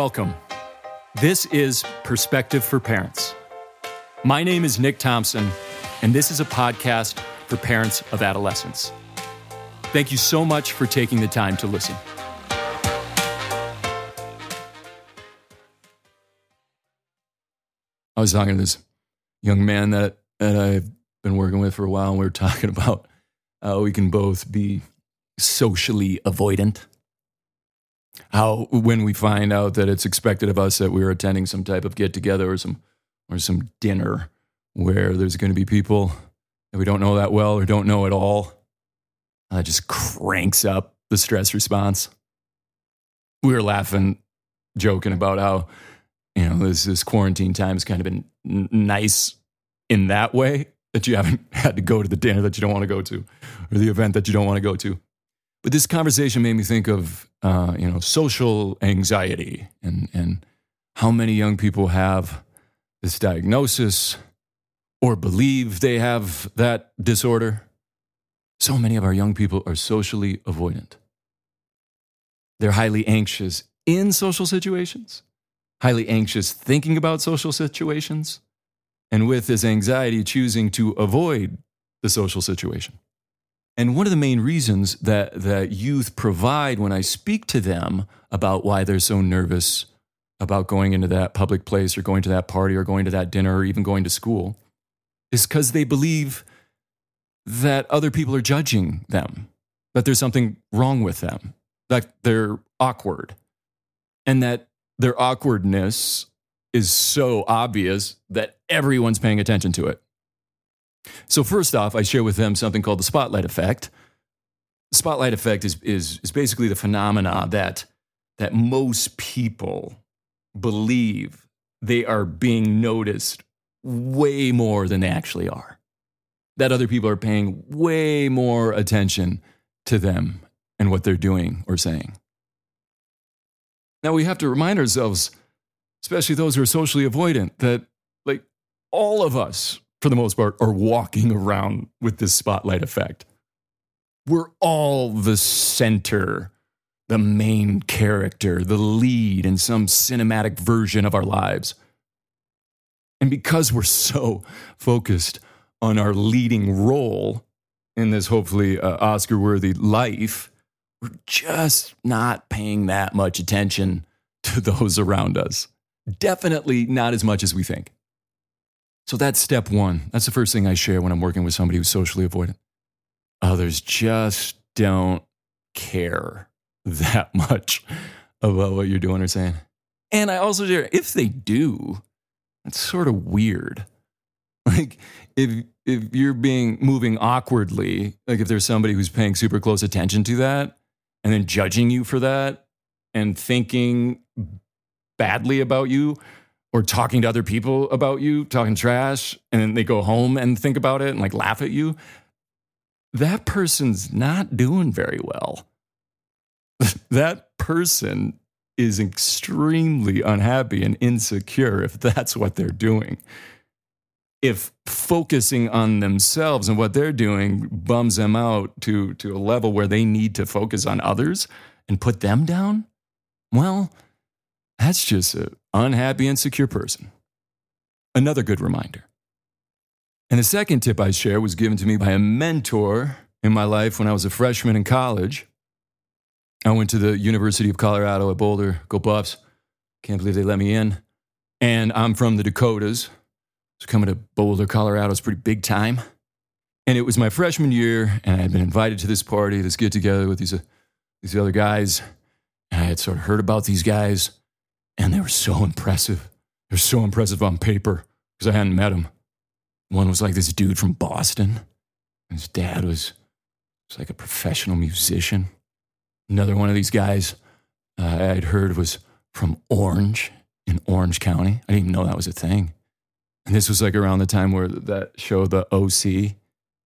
Welcome. This is Perspective for Parents. My name is Nick Thompson, and this is a podcast for parents of adolescents. Thank you so much for taking the time to listen. I was talking to this young man that, that I've been working with for a while, and we were talking about how we can both be socially avoidant. How when we find out that it's expected of us that we're attending some type of get together or some or some dinner where there's going to be people that we don't know that well or don't know at all, that just cranks up the stress response. We were laughing, joking about how you know this this quarantine time has kind of been n- nice in that way that you haven't had to go to the dinner that you don't want to go to or the event that you don't want to go to. But this conversation made me think of uh, you know social anxiety and and how many young people have this diagnosis or believe they have that disorder. So many of our young people are socially avoidant. They're highly anxious in social situations, highly anxious thinking about social situations, and with this anxiety, choosing to avoid the social situation. And one of the main reasons that, that youth provide when I speak to them about why they're so nervous about going into that public place or going to that party or going to that dinner or even going to school is because they believe that other people are judging them, that there's something wrong with them, that they're awkward, and that their awkwardness is so obvious that everyone's paying attention to it. So, first off, I share with them something called the spotlight effect. The spotlight effect is, is, is basically the phenomena that, that most people believe they are being noticed way more than they actually are. That other people are paying way more attention to them and what they're doing or saying. Now, we have to remind ourselves, especially those who are socially avoidant, that like all of us, for the most part, are walking around with this spotlight effect. We're all the center, the main character, the lead in some cinematic version of our lives. And because we're so focused on our leading role in this hopefully uh, Oscar worthy life, we're just not paying that much attention to those around us. Definitely not as much as we think. So that's step one. That's the first thing I share when I'm working with somebody who's socially avoidant. Others just don't care that much about what you're doing or saying. And I also share if they do, it's sort of weird. Like if if you're being moving awkwardly, like if there's somebody who's paying super close attention to that and then judging you for that and thinking badly about you or talking to other people about you, talking trash, and then they go home and think about it and like laugh at you, that person's not doing very well. that person is extremely unhappy and insecure if that's what they're doing. If focusing on themselves and what they're doing bums them out to, to a level where they need to focus on others and put them down, well, that's just an unhappy, insecure person. Another good reminder. And the second tip I share was given to me by a mentor in my life when I was a freshman in college. I went to the University of Colorado at Boulder. Go Buffs. Can't believe they let me in. And I'm from the Dakotas. So coming to Boulder, Colorado is pretty big time. And it was my freshman year, and I had been invited to this party, this get together with these, uh, these other guys. And I had sort of heard about these guys, and they were so impressive. They were so impressive on paper because I hadn't met them. One was like this dude from Boston. His dad was, was like a professional musician. Another one of these guys uh, I'd heard was from Orange in Orange County. I didn't even know that was a thing. And this was like around the time where that show, The OC,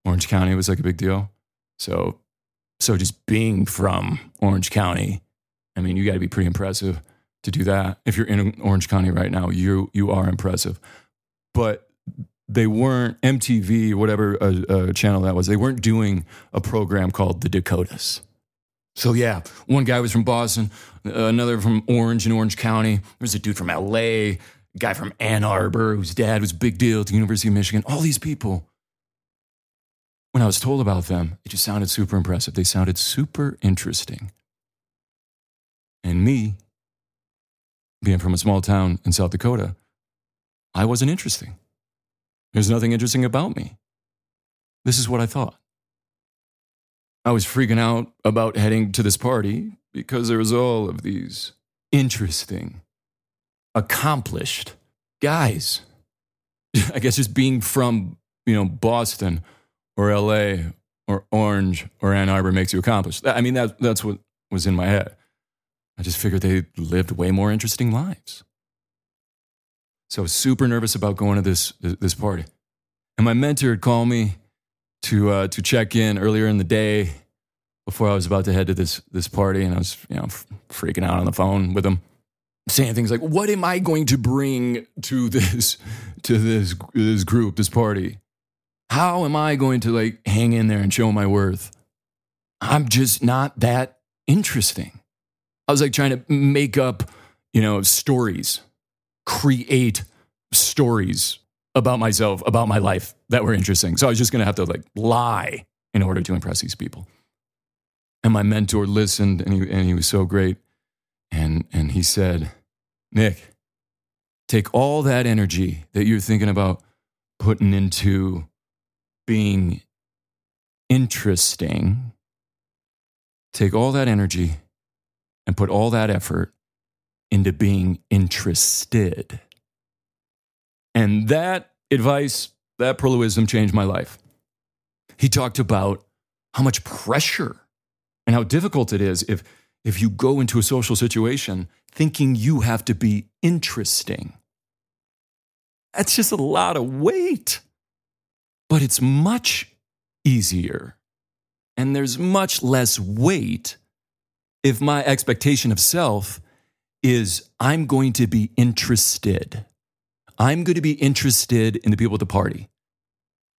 Orange County was like a big deal. So, so just being from Orange County, I mean, you got to be pretty impressive to do that. If you're in Orange County right now, you you are impressive. But they weren't MTV, whatever uh, uh, channel that was. They weren't doing a program called The Dakotas. So, yeah, one guy was from Boston, another from Orange in Orange County. There was a dude from LA, guy from Ann Arbor whose dad was big deal at the University of Michigan. All these people. When I was told about them, it just sounded super impressive. They sounded super interesting. And me, being from a small town in South Dakota, I wasn't interesting. There's nothing interesting about me. This is what I thought. I was freaking out about heading to this party because there was all of these interesting, accomplished guys. I guess just being from, you know, Boston or LA or Orange or Ann Arbor makes you accomplished. I mean, that, that's what was in my head. I just figured they lived way more interesting lives. So I was super nervous about going to this, this party. And my mentor had called me to uh, to check in earlier in the day before I was about to head to this this party, and I was you know f- freaking out on the phone with him, saying things like, "What am I going to bring to this to this this group, this party? How am I going to like hang in there and show my worth? I'm just not that interesting." I was like trying to make up, you know, stories, create stories about myself, about my life that were interesting. So I was just going to have to like lie in order to impress these people. And my mentor listened and he, and he was so great. And, and he said, Nick, take all that energy that you're thinking about putting into being interesting, take all that energy and put all that effort into being interested. And that advice, that Perlowism changed my life. He talked about how much pressure and how difficult it is if, if you go into a social situation thinking you have to be interesting. That's just a lot of weight. But it's much easier and there's much less weight if my expectation of self is I'm going to be interested. I'm going to be interested in the people at the party,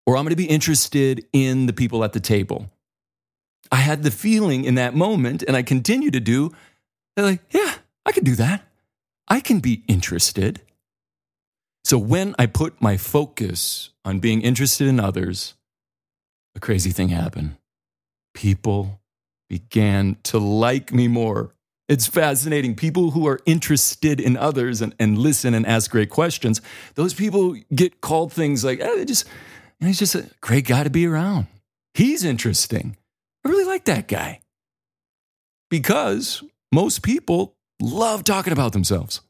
or I'm going to be interested in the people at the table. I had the feeling in that moment, and I continue to do, like, yeah, I can do that. I can be interested. So when I put my focus on being interested in others, a crazy thing happened. People began to like me more. It's fascinating. People who are interested in others and, and listen and ask great questions, those people get called things like, oh, just, he's just a great guy to be around. He's interesting. I really like that guy. Because most people love talking about themselves.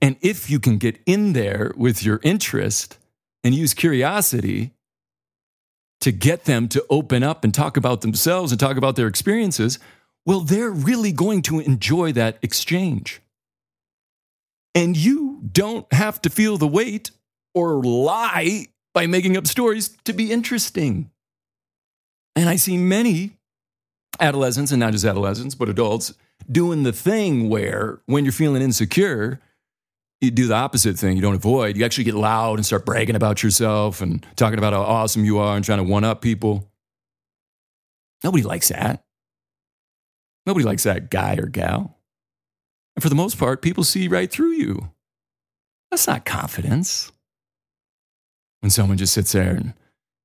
And if you can get in there with your interest and use curiosity to get them to open up and talk about themselves and talk about their experiences, well, they're really going to enjoy that exchange. And you don't have to feel the weight or lie by making up stories to be interesting. And I see many adolescents, and not just adolescents, but adults, doing the thing where when you're feeling insecure, you do the opposite thing. You don't avoid. You actually get loud and start bragging about yourself and talking about how awesome you are and trying to one up people. Nobody likes that. Nobody likes that guy or gal. And for the most part, people see right through you. That's not confidence. When someone just sits there and,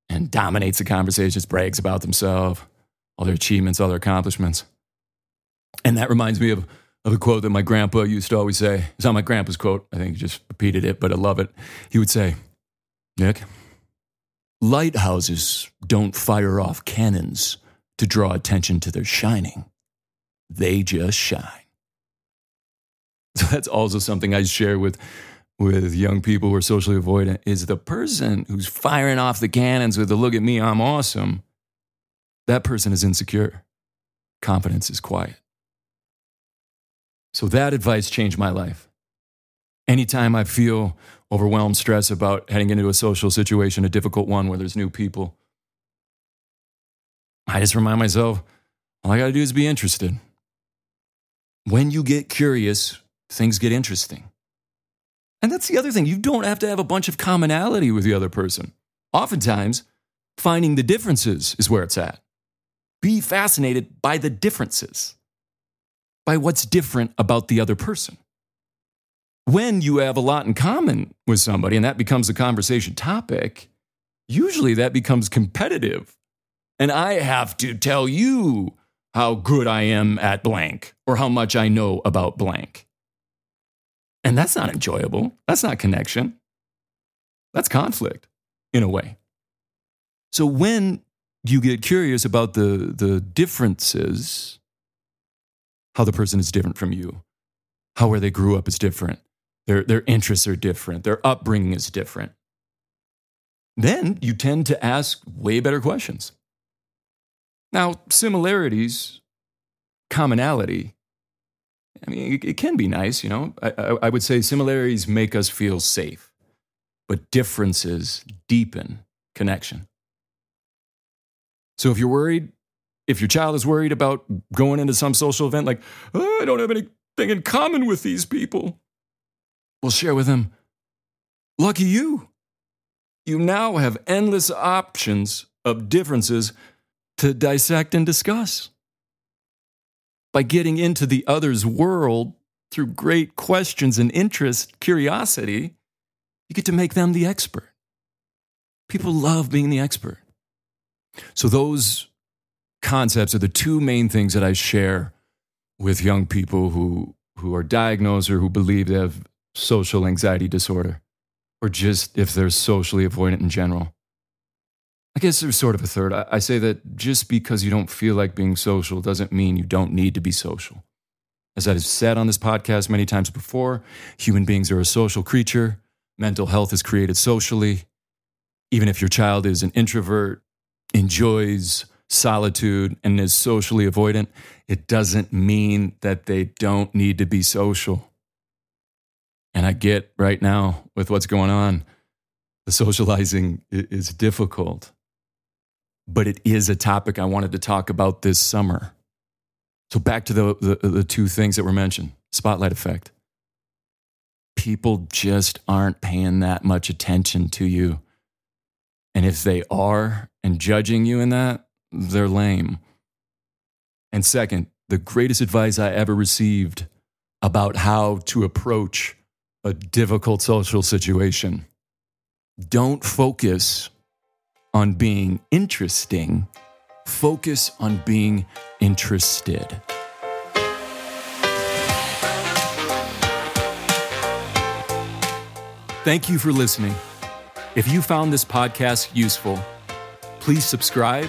and dominates the conversation, just brags about themselves, all their achievements, all their accomplishments. And that reminds me of, of a quote that my grandpa used to always say. It's not my grandpa's quote. I think he just repeated it, but I love it. He would say, Nick, lighthouses don't fire off cannons to draw attention to their shining they just shine. So that's also something I share with with young people who are socially avoidant is the person who's firing off the cannons with the look at me, I'm awesome. That person is insecure. Confidence is quiet. So that advice changed my life. Anytime I feel overwhelmed, stress about heading into a social situation, a difficult one where there's new people, I just remind myself, all I got to do is be interested. When you get curious, things get interesting. And that's the other thing. You don't have to have a bunch of commonality with the other person. Oftentimes, finding the differences is where it's at. be fascinated by the differences, by what's different about the other person. When you have a lot in common with somebody and that becomes a conversation topic, usually that becomes competitive. And I have to tell you how good I am at blank or how much I know about blank. And that's not enjoyable. That's not connection. That's conflict in a way. So when you get curious about the, the differences, how the person is different from you, how where they grew up is different, their, their interests are different, their upbringing is different, then you tend to ask way better questions. Now, similarities, commonality, I mean, it, it can be nice, you know. I, I, I would say similarities make us feel safe, but differences deepen connection. So if you're worried, if your child is worried about going into some social event, like, oh, I don't have anything in common with these people, well, share with them, lucky you. You now have endless options of differences to dissect and discuss. By getting into the other's world through great questions and interest, curiosity, you get to make them the expert. People love being the expert. So, those concepts are the two main things that I share with young people who, who are diagnosed or who believe they have social anxiety disorder, or just if they're socially avoidant in general. I guess there's sort of a third. I, I say that just because you don't feel like being social doesn't mean you don't need to be social. As I've said on this podcast many times before, human beings are a social creature. Mental health is created socially. Even if your child is an introvert, enjoys solitude and is socially avoidant, it doesn't mean that they don't need to be social. And I get right now with what's going on, the socializing is difficult, but it is a topic I wanted to talk about this summer. So, back to the, the, the two things that were mentioned spotlight effect. People just aren't paying that much attention to you and if they are and judging you in that, they're lame. And second, the greatest advice I ever received about how to approach a difficult social situation don't focus on being interesting, focus on being interested. Thank you for listening. If you found this podcast useful, please subscribe,